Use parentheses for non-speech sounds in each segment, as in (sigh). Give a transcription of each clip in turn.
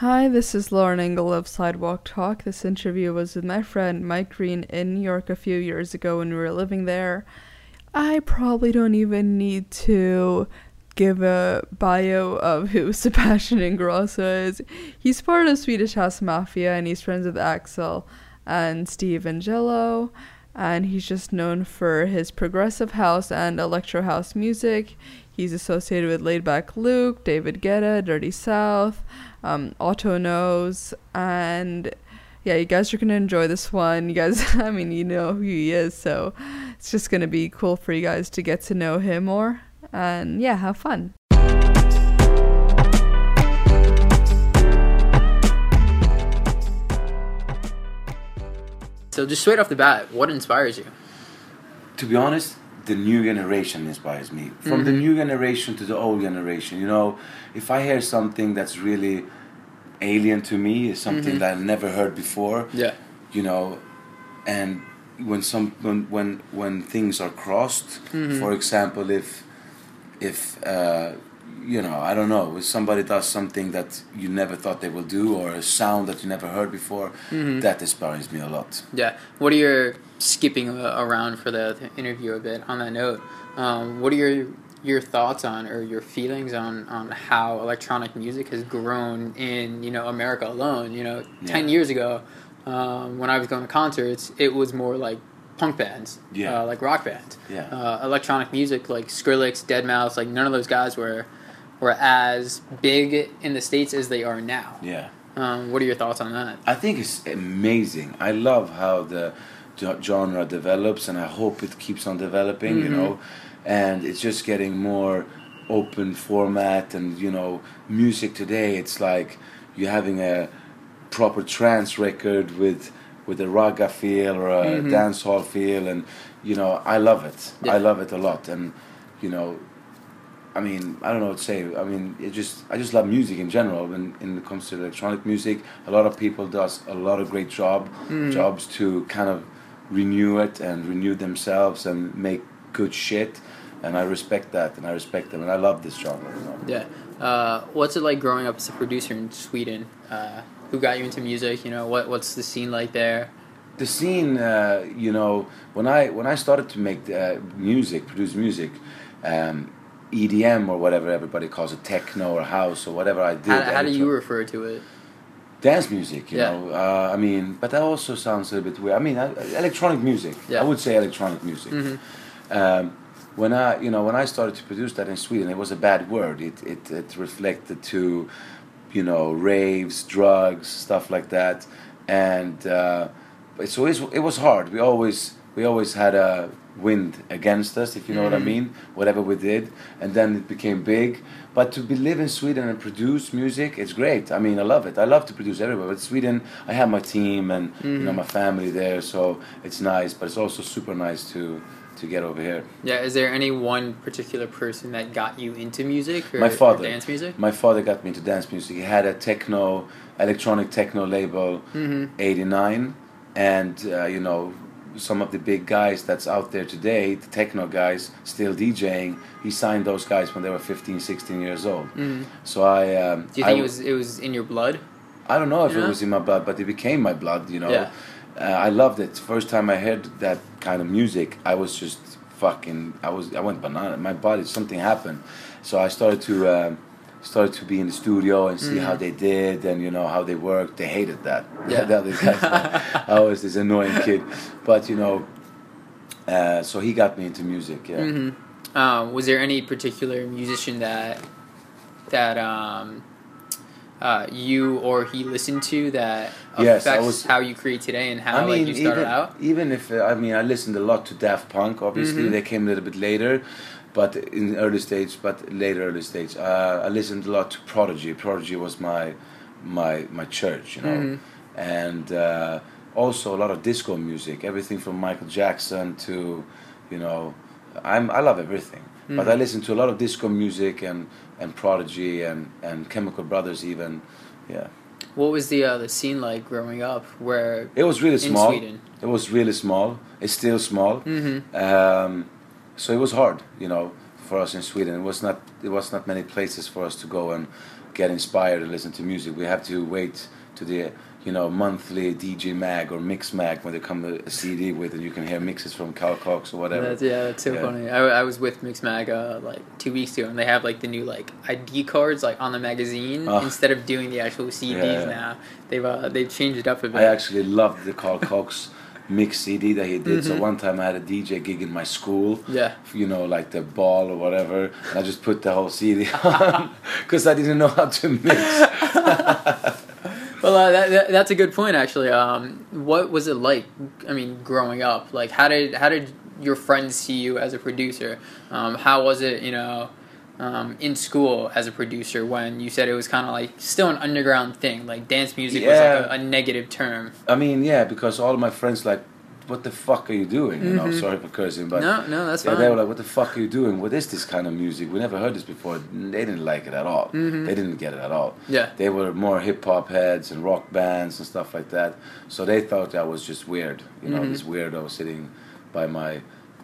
Hi, this is Lauren Engel of Sidewalk Talk. This interview was with my friend Mike Green in New York a few years ago when we were living there. I probably don't even need to give a bio of who (laughs) Sebastian Ingrosso is. He's part of Swedish House Mafia and he's friends with Axwell and Steve Angello. And he's just known for his progressive house and electro house music. He's associated with Laidback Luke, David Guetta, Dirty South, um, Otto Knows, and yeah, you guys are gonna enjoy this one. You guys, (laughs) I mean, you know who he is, so it's just gonna be cool for you guys to get to know him more, and yeah, have fun. So just straight off the bat, what inspires you? To be honest, the new generation inspires me. From the Mhm. new generation to the old generation, you know, if I hear something that's really alien to me, is something Mhm. that I've never heard before, Yeah. you know, and when some when when, when things are crossed, Mhm. for example, if if uh, you know, I don't know, if somebody does something that you never thought they will do, or a sound that you never heard before, Mhm. that inspires me a lot. Yeah. What are your skipping around for the interview a bit on that note? Um, what are your your thoughts on or your feelings on, on how electronic music has grown in you know America alone? You know, ten years ago, um, when I was going to concerts, it was more like punk bands, Yeah. uh, like rock bands. Yeah. Uh, electronic music like Skrillex, deadmau5, like none of those guys were were as big in the states as they are now. Yeah. Um, what are your thoughts on that? I think it's amazing. I love how the genre develops, and I hope it keeps on developing. You Mhm. know, and it's just getting more open format, and you know, music today. It's like you're having a proper trance record with with a raga feel or a Mhm. dance hall feel, and you know, I love it. Yeah. I love it a lot, and you know. I mean, I don't know what to say. I mean, it just I just love music in general. When when it comes to electronic music, a lot of people does a lot of great job Mm. jobs to kind of renew it and renew themselves and make good shit. And I respect that, and I respect them, and I love this genre. You know? Yeah. Uh, what's it like growing up as a producer in Sweden? Uh, who got you into music? You know, what what's the scene like there? the scene, uh, you know, when I when I started to make uh, music, produce music, um, EDM or whatever everybody calls it, techno or house or whatever I did. How, how do you refer to it? dance music? You Yeah. know, uh, I mean, but that also sounds a little bit weird. I mean, uh, electronic music. Yeah. I would say electronic music. hmm Um, when I, you know, when I started to produce that in Sweden, it was a bad word. It it, it reflected to, you know, raves, drugs, stuff like that, and uh, so it, it was hard. We always we always had a wind against us, if you know what I Mhm. mean. Whatever we did, and then it became big. But to be live in Sweden and produce music, it's great. I mean, I love it. I love to produce everywhere. But Sweden, I have my team and you know Mhm. my family there, so it's nice. But it's also super nice to to get over here. Yeah. Is there any one particular person that got you into music or, My father. dance music? My father got me into dance music. He had a techno, electronic techno label, hmm '89, and uh, you know some of the big guys that's out there today, the techno guys, still DJing. He signed those guys when they were 15, 16 years old. hmm So I. Um, Do you think w- it was it was in your blood? I don't know if Yeah. it was in my blood, but it became my blood. You know, Yeah. Uh, I loved it. First time I heard that kind of music, I was just fucking. I was. I went banana. My body, something happened. So I started to. Um, started to be in the studio and see Mhm. how they did and you know how they worked. They hated that. (laughs) Yeah. other guys. I was this annoying kid, but you know. Uh, so he got me into music. Yeah. hmm Um, was there any particular musician that that um, uh, you or he listened to that Yes, affects was- how you create today and how I mean, like you started even, out? even if uh, I mean, I listened a lot to Daft Punk. Obviously, Mhm. they came a little bit later, but in the early stage, but later early stage, uh, I listened a lot to Prodigy. Prodigy was my my my church, you know, Mhm. and uh, also a lot of disco music. Everything from Michael Jackson to, you know, I'm I love everything. But I Mhm. listen to a lot of disco music and and Prodigy and and Chemical Brothers even, yeah. What was the uh, the scene like growing up? Where It was really in small. Sweden? It was really small. It's still small. Mm-hmm. Um, so it was hard, you know, for us in Sweden. It was not it was not many places for us to go and get inspired and listen to music. We have to wait to the you know monthly DJ mag or Mixmag when they come a, a CD with, and you can hear mixes from Carl Cox or whatever. That's, yeah, that's so Yeah. funny. I, I was with Mixmag uh, like two weeks ago, and they have like the new like ID cards like on the magazine Oh. instead of doing the actual CDs Yeah. now. They've uh, they've changed it up a bit. I actually loved the Carl Cox (laughs) mix CD that he did. So Mhm. one time I had a DJ gig in my school. yeah. you know, like the ball or whatever. And I just put the whole CD (laughs) on (laughs) because I didn't know how to mix. Well, uh, that, that, that's a good point, actually. Um, what was it like? I mean, growing up, like how did how did your friends see you as a producer? Um, how was it, you know, um, in school as a producer when you said it was kind of like still an underground thing, like dance music was like a, a negative term. I mean, yeah, because all of my friends like, what the fuck are you doing? You know, Mhm. sorry for cursing, but no, no, that's fine. they were like, what the fuck are you doing? What is this kind of music? We never heard this before. They didn't like it at all. Mhm. They didn't get it at all. yeah, They were more hip hop heads and rock bands and stuff like that. So they thought I was just weird. You know, Mhm. this weirdo sitting by my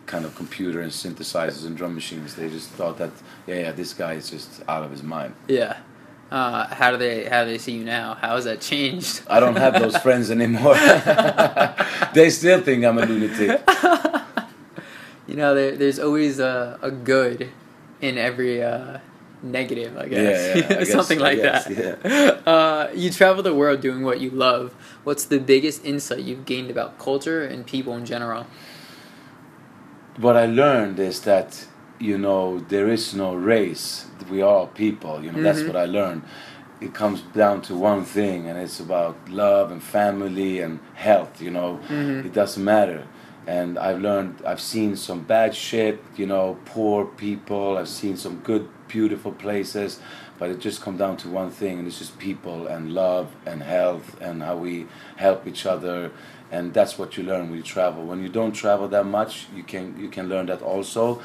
kind of computer and synthesizers and drum machines. They just thought that, yeah, yeah, this guy is just out of his mind. yeah. Uh, how do they how do they see you now? How has that changed? I don't have those (laughs) friends anymore. (laughs) they still think I'm a lunatic. (laughs) You know, there, there's always a, a good in every uh, negative, I guess. Yeah, yeah, I Something I like guess, that. Uh, you travel the world doing what you love. What's the biggest insight you've gained about culture and people in general? What I learned is that, you know, there is no race. We are people. You know, that's Mhm. what I learned. It comes down to one thing, and it's about love and family and health. You know, Mhm. it doesn't matter. And I've learned, I've seen some bad shit, you know, poor people. I've seen some good, beautiful places, but it just comes down to one thing, and it's just people and love and health and how we help each other. And that's what you learn when you travel. When you don't travel that much, you can you can learn that also.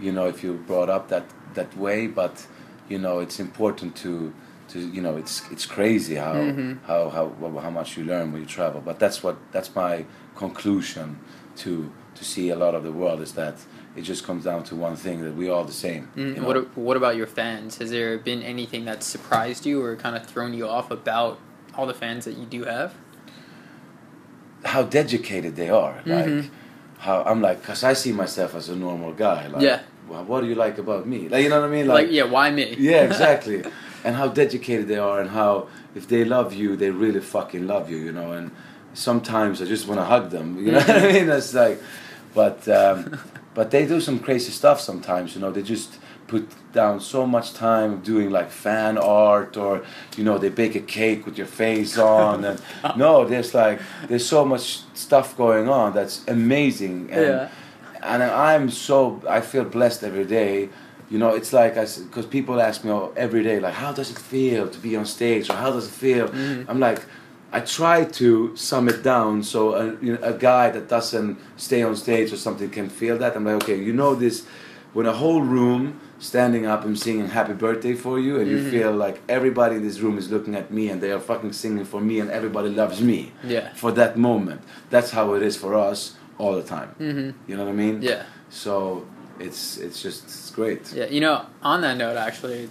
You know, if you're brought up that that way, but you know, it's important to to you know, it's it's crazy how Mhm. how how how much you learn when you travel. But that's what that's my conclusion to to see a lot of the world is that it just comes down to one thing that we're all the same. Mm, what, what about your fans? Has there been anything that surprised you or kind of thrown you off about all the fans that you do have? how dedicated they are. Like Mhm. How I'm like, cause I see myself as a normal guy. Like, Yeah. Well, what do you like about me? Like you know what I mean? Like, yeah, why me? yeah, (laughs) exactly. and how dedicated they are, and how if they love you, they really fucking love you, you know. And sometimes I just want to hug them, you know what I mean? It's like, but um, but they do some crazy stuff sometimes, you know. They just put down so much time doing like fan art or you know they bake a cake with your face (laughs) on and no there's like there's so much stuff going on that's amazing and Yeah. and I'm so I feel blessed every day. You know, it's like I because people ask me oh, every day like, how does it feel to be on stage or how does it feel? Mhm. I'm like, I try to sum it down so a, you know, a guy that doesn't stay on stage or something can feel that. I'm like, okay, you know this, when a whole room standing up and singing happy birthday for you and you Mhm. feel like everybody in this room is looking at me and they are fucking singing for me and everybody loves me Yeah. for that moment. That's how it is for us all the time. hmm You know what I mean? Yeah. So it's it's just it's great. Yeah, you know, on that note, actually,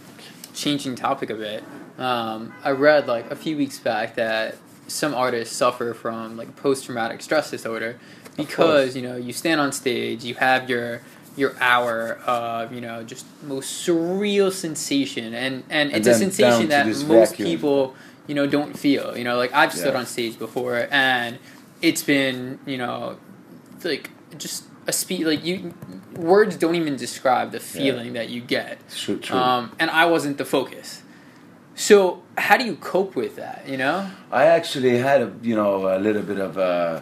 changing topic a bit, um, I read like a few weeks back that some artists suffer from like post traumatic stress disorder because you know you stand on stage, you have your your hour of you know just most surreal sensation, and and, And it's a sensation that most vacuum. people you know don't feel. You know, like I've stood Yeah. on stage before, and it's been you know like just a speed like you words don't even describe the feeling that you get true. true. um, and i wasn't the focus so how do you cope with that you know I actually had a you know a little bit of uh,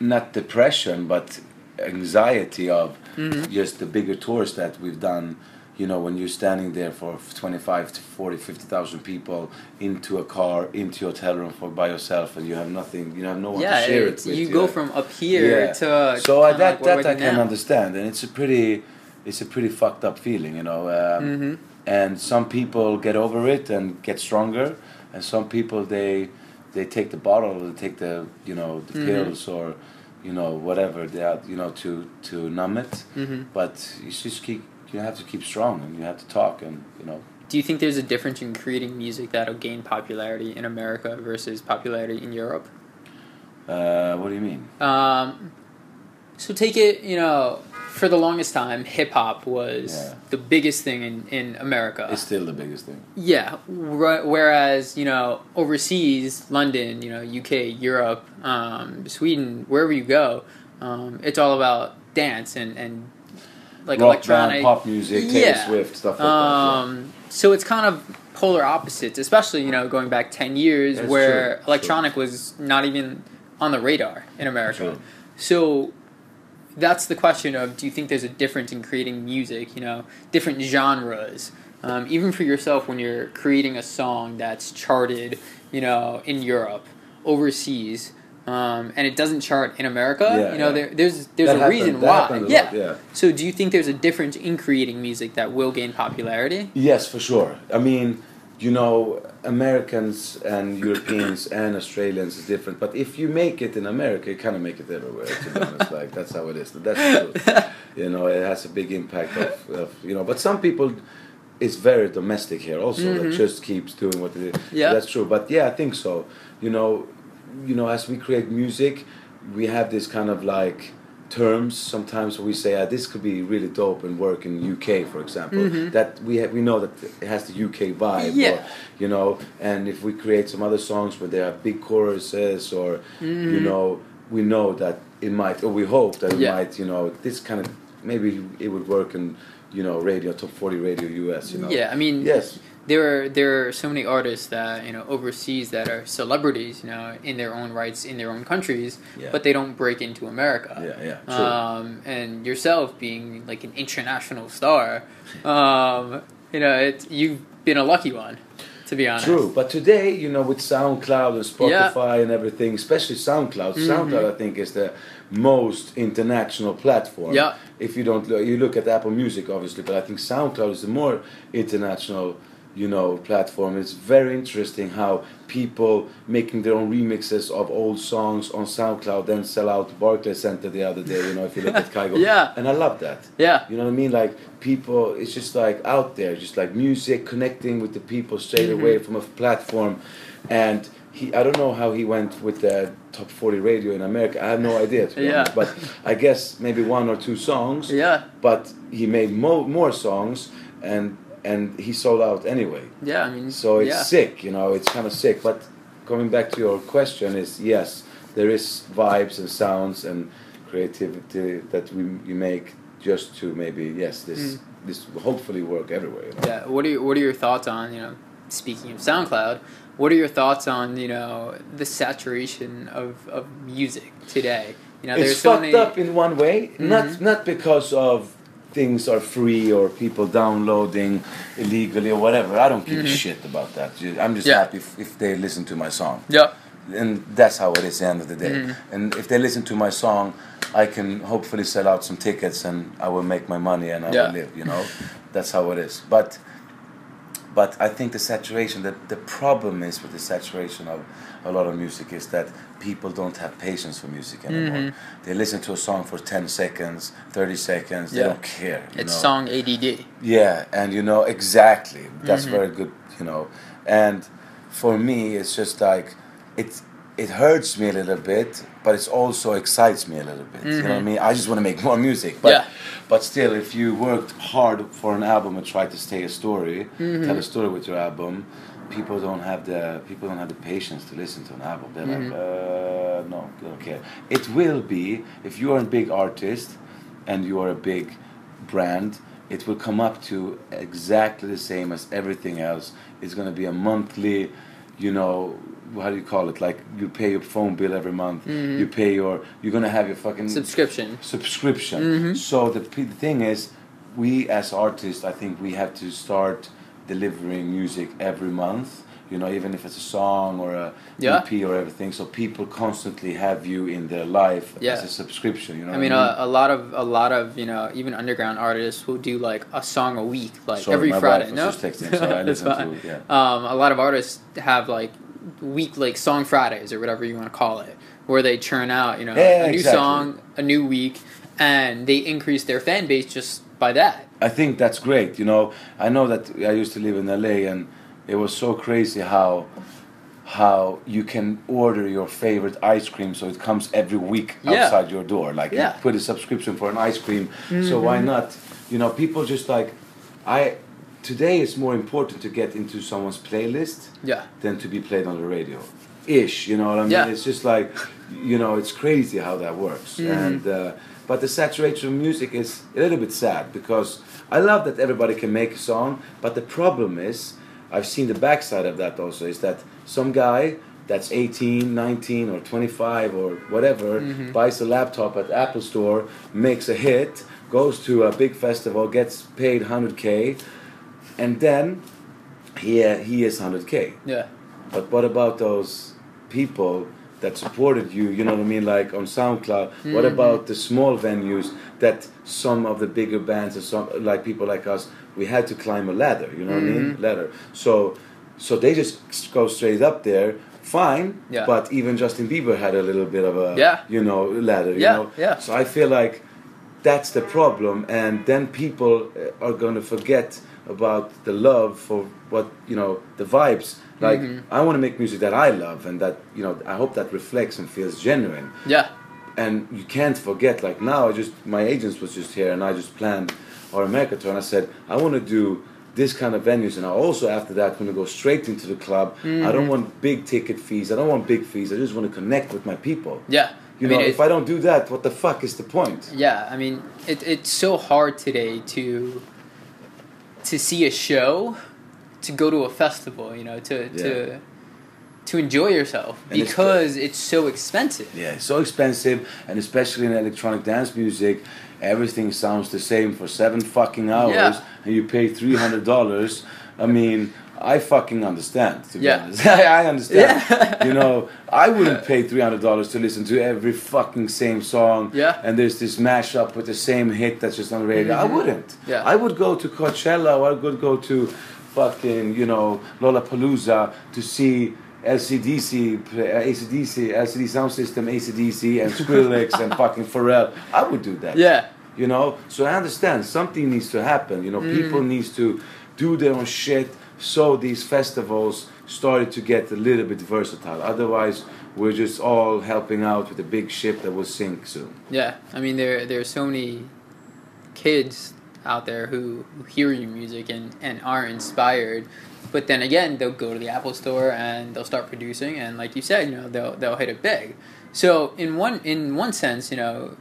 not depression but anxiety of Mhm. just the bigger tours that we've done. You know, when you're standing there for 25 to 40, 50,000 people into a car, into your hotel room for by yourself, and you have nothing, you have no one yeah to share it's, it with. you go from up here Yeah. to so I, kinda that like that I can now. understand, and it's a pretty, it's a pretty fucked up feeling, you know. Um, Mhm. And some people get over it and get stronger, and some people they they take the bottle, they take the you know the Mhm. pills or you know whatever they are, you know to to numb it. Mhm. But you just keep you have to keep strong and you have to talk and you know do you think there's a difference in creating music that'll gain popularity in America versus popularity in Europe? Uh, what do you mean? Um, so take it, you know, for the longest time, hip hop was Yeah. the biggest thing in, in America. It's still the biggest thing. Yeah. Wh- Whereas, you know, overseas, London, you know, UK, Europe, um, Sweden, wherever you go, um, it's all about dance and, and like Rock electronic band, pop music, Taylor Yeah. Swift, stuff like Um, so it's kind of polar opposites, especially, you know, going back 10 years That's where true, electronic was not even on the radar in America. True. So that's the question of do you think there's a difference in creating music, you know, different genres? Um, even for yourself when you're creating a song that's charted, you know, in Europe, overseas, um, and it doesn't chart in America, Yeah, you know, yeah. there, there's there's That a happened- reason why. Yeah. yeah. So do you think there's a difference in creating music that will gain popularity? Yes, for sure. I mean, you know, Americans and Europeans (coughs) and Australians is different. But if you make it in America, you kind of make it everywhere. To be honest, like that's how it is. That's true. (laughs) You know, it has a big impact of, of you know. But some people, it's very domestic here also. That mm-hmm. just keeps doing what they do. Yeah. that's true. But yeah, I think so. You know, you know, as we create music, we have this kind of like terms sometimes we say ah, this could be really dope and work in UK for example that we have, we know that it has the UK vibe Yeah. or, you know and if we create some other songs where there are big choruses or you know we know that it might or we hope that it Yeah. might you know this kind of maybe it would work in you know radio top 40 radio US you know Yeah, I mean, yes there are there are so many artists that you know overseas that are celebrities, you know, in their own rights in their own countries, Yeah. but they don't break into America. yeah yeah true Um, and yourself being like an international star, um, you know, it you've been a lucky one, to be honest. True, but today, you know, with SoundCloud and Spotify and everything, especially SoundCloud, Mm-hmm. SoundCloud, I think, is the most international platform. Yeah. If you don't, look, you look at Apple Music, obviously, but I think SoundCloud is the more international, you know, platform. It's very interesting how people making their own remixes of old songs on SoundCloud then sell out Barclays Center the other day. You know, if you look at (laughs) Kygo. Yeah. And I love that. Yeah. You know what I mean? Like people, it's just like out there, just like music connecting with the people straight Mm-hmm. away from a platform. And he, I don't know how he went with the top 40 radio in America. I have no idea, Yeah. honest. But I guess maybe one or two songs. Yeah. But he made mo- more songs, and and he sold out anyway. Yeah. I mean, So it's yeah. sick, you know, it's kind of sick. But coming back to your question, is yes, there is vibes and sounds and creativity that we you make just to maybe yes this Mm. this hopefully work everywhere. You know? Yeah. What are your, what are your thoughts on you know? Speaking of SoundCloud, what are your thoughts on you know the saturation of, of music today? You know, it's there's so fucked many. up in one way, not Mhm. not because of things are free or people downloading illegally or whatever. I don't give a shit about that. I'm just Mm-hmm. Yeah. happy if, if they listen to my song. Yeah. and that's how it is at the end of the day. Mm-hmm. And if they listen to my song, I can hopefully sell out some tickets and I will make my money and I Yeah. will live. You know, that's how it is. But but I think the saturation, the the problem is with the saturation of a lot of music is that people don't have patience for music anymore. Mm-hmm. They listen to a song for ten seconds, thirty seconds. They don't care. you It's know? song ADD. Yeah, and you know exactly. That's Mm-hmm. very good. You know, and for me, it's just like it. It hurts me a little bit, but it also excites me a little bit. You know what I mean? I just want to make more music, but Mm-hmm. Yeah. but still, if you worked hard for an album and tried to stay a story, Mm-hmm. tell a story with your album, people don't have the people don't have the patience to listen to an album. They're Mm-hmm. like, uh, no, they don't care. It will be if you are a big artist and you are a big brand, it will come up to exactly the same as everything else. It's going to be a monthly, you know, how do you call it? Like you pay your phone bill every month. You pay your, you're to have your fucking Subscription. subscription. Mm-hmm. So the, the thing is, we as artists, I think we have to start delivering music every month. You know, even if it's a song or a Yeah. EP or everything, so people constantly have you in their life Yeah. as a subscription. You know, I mean, uh, a, a lot of a lot of you know even underground artists will do like a song a week, like Sorry, every Friday. no, just texting, so I (laughs) That's fine. to- yeah. Um, a lot of artists have like week like song Fridays or whatever you want to call it, where they churn out you know Yeah, a new exactly. song a new week, and they increase their fan base just by that. I think that's great. You know, I know that I used to live in LA, and it was so crazy how how you can order your favorite ice cream so it comes every week Yeah. outside your door. Like Yeah. you put a subscription for an ice cream. So why mm-hmm. not? You know, people just like I. Today it's more important to get into someone's playlist Yeah. than to be played on the radio. Ish, you know what I mean? Yeah. It's just like, you know, it's crazy how that works. Mm-hmm. And uh, but the saturation of music is a little bit sad because I love that everybody can make a song, but the problem is, I've seen the backside of that also is that some guy that's 18, 19 or 25 or whatever Mm-hmm. buys a laptop at Apple Store, makes a hit, goes to a big festival, gets paid 100k, and then he he is 100k. Yeah. But what about those people that supported you? You know what I mean? Like on SoundCloud. What about the small venues that some of the bigger bands or some like people like us, we had to climb a ladder. You know what I mean? Ladder. So, so they just go straight up there. Fine. Yeah. But even Justin Bieber had a little bit of a Yeah. you know ladder. You Yeah, know? yeah. So I feel like that's the problem and then people uh, are going to forget about the love for what you know the vibes like Mm-hmm. i want to make music that i love and that you know i hope that reflects and feels genuine Yeah. and you can't forget like now i just my agents was just here and i just planned our america tour and i said i want to do this kind of venues and i also after that want to go straight into the club i Mm-hmm. don't want big ticket fees i don't want big fees i just want to connect with my people Yeah. you I know mean, if i don't do that what the fuck is the point Yeah, I mean, it, it's so hard today to to see a show, to go to a festival, you know, to to to enjoy yourself And it's- because it's, so expensive. Yeah, it's so expensive, and especially in electronic dance music, everything sounds the same for seven fucking hours, Yeah. and you pay three hundred dollars. I mean, I fucking understand. To be Yeah. honest, (laughs) I understand. Yeah. you know, I (laughs) wouldn't pay three hundred dollars to listen to every fucking same song. Yeah. And there's this mashup with the same hit that's just on the radio. I wouldn't. Mm-hmm. Yeah. I would go to Coachella or I would go to fucking, you know, Lollapalooza to see LCDC, uh, ACDC, LCD Sound System, ACDC, and Skrillex and (laughs) fucking Pharrell. I would do that. Yeah. You know, so I understand something needs to happen. You know, Mm. people needs to do their own shit. So these festivals started to get a little bit versatile. Otherwise, we're just all helping out with a big ship that will sink soon. Yeah, I mean there there are so many kids out there who, who hear your music and, and are inspired, but then again they'll go to the Apple Store and they'll start producing and like you said, you know they'll they'll hit it big. So in one in one sense, you know,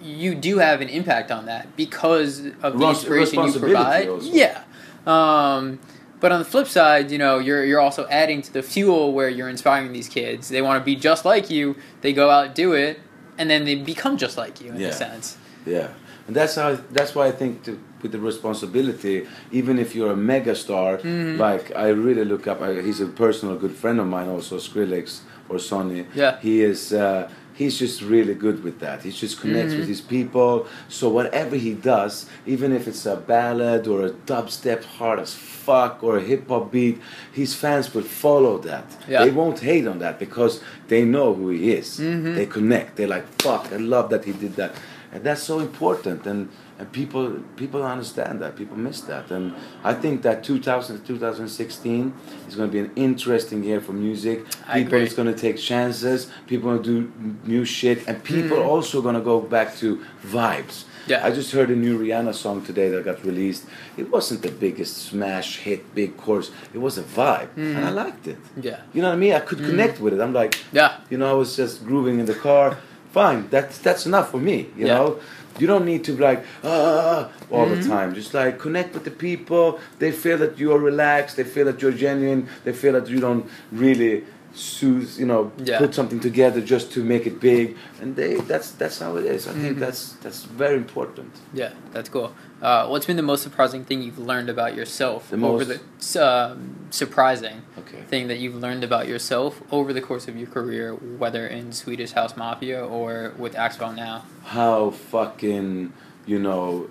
you do have an impact on that because of the Res- inspiration you provide. also. Yeah. Um, but on the flip side, you know, you're you're also adding to the fuel where you're inspiring these kids. They want to be just like you. They go out do it, and then they become just like you in Yeah. a sense. Yeah, and that's how. That's why I think to, with the responsibility, even if you're a mega star, Mm-hmm. like I really look up. I, he's a personal good friend of mine, also Skrillex or Sonny. Yeah. he is. Uh, he's just really good with that. He just connects Mm-hmm. with his people. So whatever he does, even if it's a ballad or a dubstep hard as fuck or a hip hop beat, his fans will follow that. Yeah. They won't hate on that because they know who he is. Mm-hmm. They connect. They're like, fuck, I love that he did that. And that's so important. And and people people understand that. People miss that. And I think that 2000 2016 is going to be an interesting year for music. People is going to take chances. People are going to do new shit. And people Mm-hmm. also going to go back to vibes. Yeah. I just heard a new Rihanna song today that got released. It wasn't the biggest smash hit, big chorus. It was a vibe, and Mm-hmm. I liked it. Yeah. You know what I mean? I could connect with it. I'm like, Yeah. you know, I was just grooving in the car. Fine, that's that's enough for me. You Yeah. know, you don't need to be like ah all Mm-hmm. the time. Just like connect with the people. They feel that you are relaxed. They feel that you're genuine. They feel that you don't really soothe. You know, Yeah. put something together just to make it big. And they that's that's how it is. I Mm-hmm. think that's that's very important. Yeah, that's cool. Uh, what's been the most surprising thing you've learned about yourself The over most- the um, surprising Okay. thing that you've learned about yourself over the course of your career, whether in Swedish House Mafia or with Axwell now? how fucking you know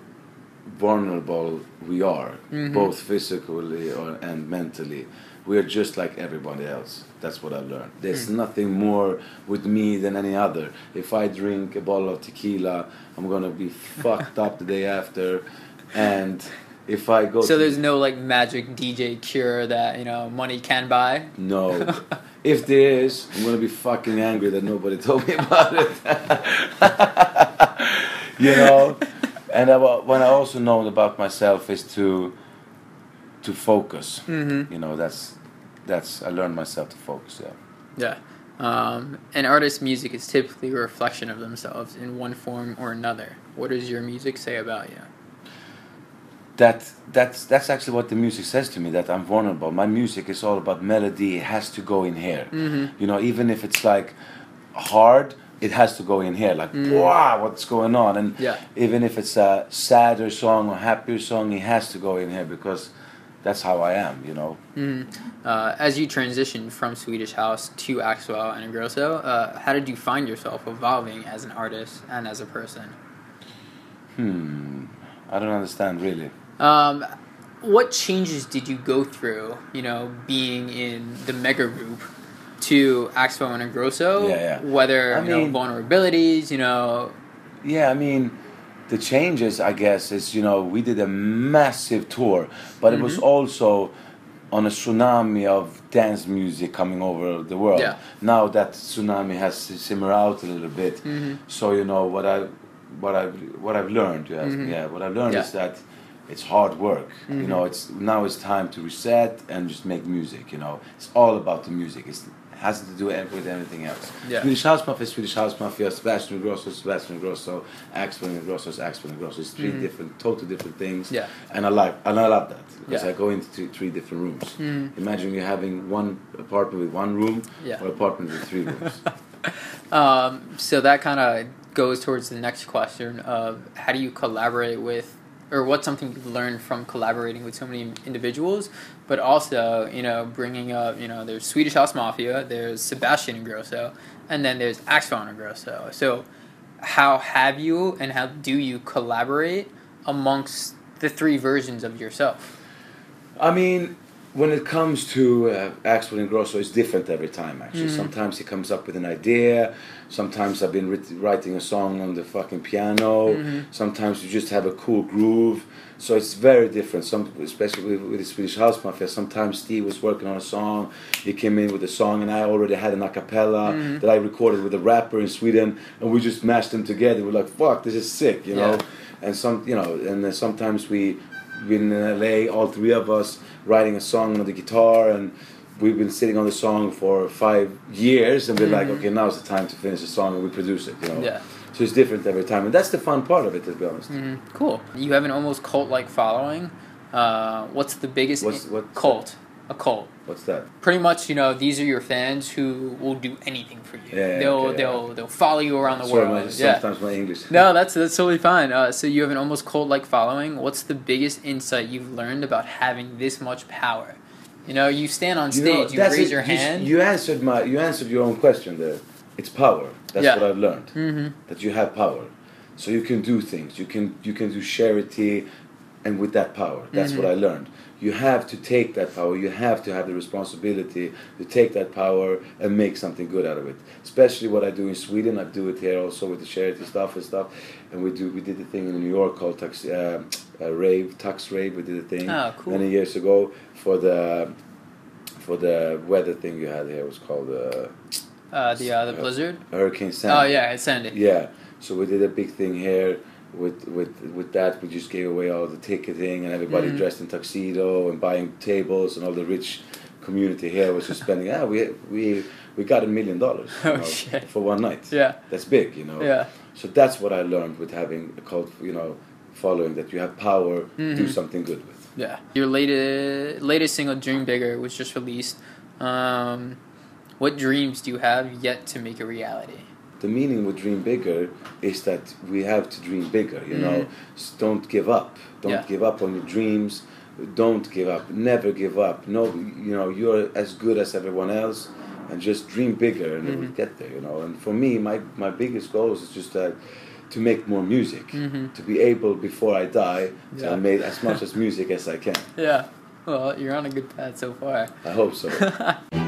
vulnerable we are Mhm. both physically or, and mentally we're just like everybody else that's what i learned there's hmm. nothing more with me than any other if i drink a bottle of tequila i'm gonna be (laughs) fucked up the day after and if I go, So there's no like magic DJ cure that you know money can buy. no. (laughs) If there is, I'm gonna be fucking angry that nobody (laughs) told me about it. you know, and I, what I also know about myself is to to focus. Mm-hmm. You know, that's that's I learned myself to focus. Yeah. Yeah. Um, an artist's music is typically a reflection of themselves in one form or another. What does your music say about you? that that's that's actually what the music says to me that I'm vulnerable. My music is all about melody. It has to go in here. Mm-hmm. You know, even if it's like hard, it has to go in here. Like, Mm. wow, what's going on? And Yeah. even if it's a sadder song or happier song, it has to go in here because that's how I am. You know. Mm. Uh, as you transitioned from Swedish House to Axwell and Ingrosso, uh, how did you find yourself evolving as an artist and as a person? Hmm. I don't understand really. Um, what changes did you go through, you know, being in the mega group to Axwell and Ingrosso? Yeah, yeah. Whether, I you know, vulnerabilities, you know. Yeah, I mean, the changes, I guess, is you know we did a massive tour, but it was Mhm. also on a tsunami of dance music coming over the world. Yeah. Now that tsunami has simmered out a little bit, Mhm. so you know what I, what I, what I've learned. You ask me, Mhm. yeah, what I've learned Yeah. is that it's hard work. You Mhm. know, it's now it's time to reset and just make music. You know, it's all about the music. It's, it has to do with anything else. Yeah. Swedish House Mafia, Swedish House Mafia, Sebastian Grosso, Sebastian Grosso, Axwell and Grosso, Axwell and Grosso. It's 3 Mhm. different, totally different things. Yeah. And I like, and I love that because Yeah. I go into two, three different rooms. Mhm. Imagine you having one apartment with one room Yeah. or apartment with three rooms. (laughs) Um, so that kind of goes towards the next question of how do you collaborate with, or what's something you've learned from collaborating with so many individuals, but also you know bringing up you know there's Swedish House Mafia, there's Sebastian Ingrosso, and then there's Axwell Ingrosso. So how have you and how do you collaborate amongst the three versions of yourself? I mean, when it comes to uh, Axwell Ingrosso, it's different every time. Actually, Mhm. sometimes he comes up with an idea. Sometimes I've been writ- writing a song on the fucking piano. Mhm. Sometimes you just have a cool groove. So it's very different. Some, especially with, with the Swedish House Mafia. Sometimes Steve was working on a song. He came in with a song, and I already had an a cappella Mhm. that I recorded with a rapper in Sweden, and we just mashed them together. We're like, "Fuck, this is sick," you know. Yeah. And some, you know, and then sometimes we been in LA, all three of us writing a song on the guitar, and we've been sitting on the song for five years, and we're like, Mhm. okay, now's the time to finish the song, and we produce it, you know. Yeah. So it's different every time, and that's the fun part of it, to be honest. hmm Cool. You have an almost cult-like following. Uh, what's the biggest What's- what's- cult? A cult. What's that? Pretty much, you know, these are your fans who will do anything for you. Yeah, they'll okay, they'll they'll follow you around the Sorry, world. my, yeah. sometimes my English. No, that's that's totally fine. Uh, so you have an almost cult-like following. What's the biggest insight you've learned about having this much power? You know, you stand on You stage, know, you, raise it. your You hand. You, answered my. You answered your own question there. It's power. That's Yeah. what I've learned. mm-hmm. That you have power, so you can do things. You can you can do charity, and with that power, that's what I learned. You have to take that power. You have to have the responsibility to take that power and make something good out of it. Especially what I do in Sweden. I do it here also with the charity stuff and stuff. And we do we did a thing in New York called Tux, uh, uh, Rave Tux Rave. We did a thing Oh, cool. many years ago for the for the weather thing you had here. It was called uh, uh, the uh, the Yeah. blizzard. Hurricane Sandy. Oh yeah, it's Sandy. Yeah. So we did a big thing here with with with that. We just gave away all the ticketing and everybody Mhm. dressed in tuxedo and buying tables and all the rich community here was just (laughs) spending. Ah, we we we got a million dollars Oh, for one night. Yeah. That's big, you know. Yeah. So that's what I learned with having a cult, you know, following that you have power, to do something good with. Yeah. Your latest latest single, Dream Bigger, was just released. Um, what dreams do you have yet to make a reality? The meaning with dream bigger is that we have to dream bigger you know S- don't give up don't Yeah. give up on your dreams don't give up never give up no you know you're as good as everyone else and just dream bigger and Mhm. we'll get there you know and for me my my biggest goal is just that to make more music Mhm. to be able before i die to Yeah. have made as much (laughs) as music as i can Yeah. Well, you're on a good path so far. i hope so (laughs)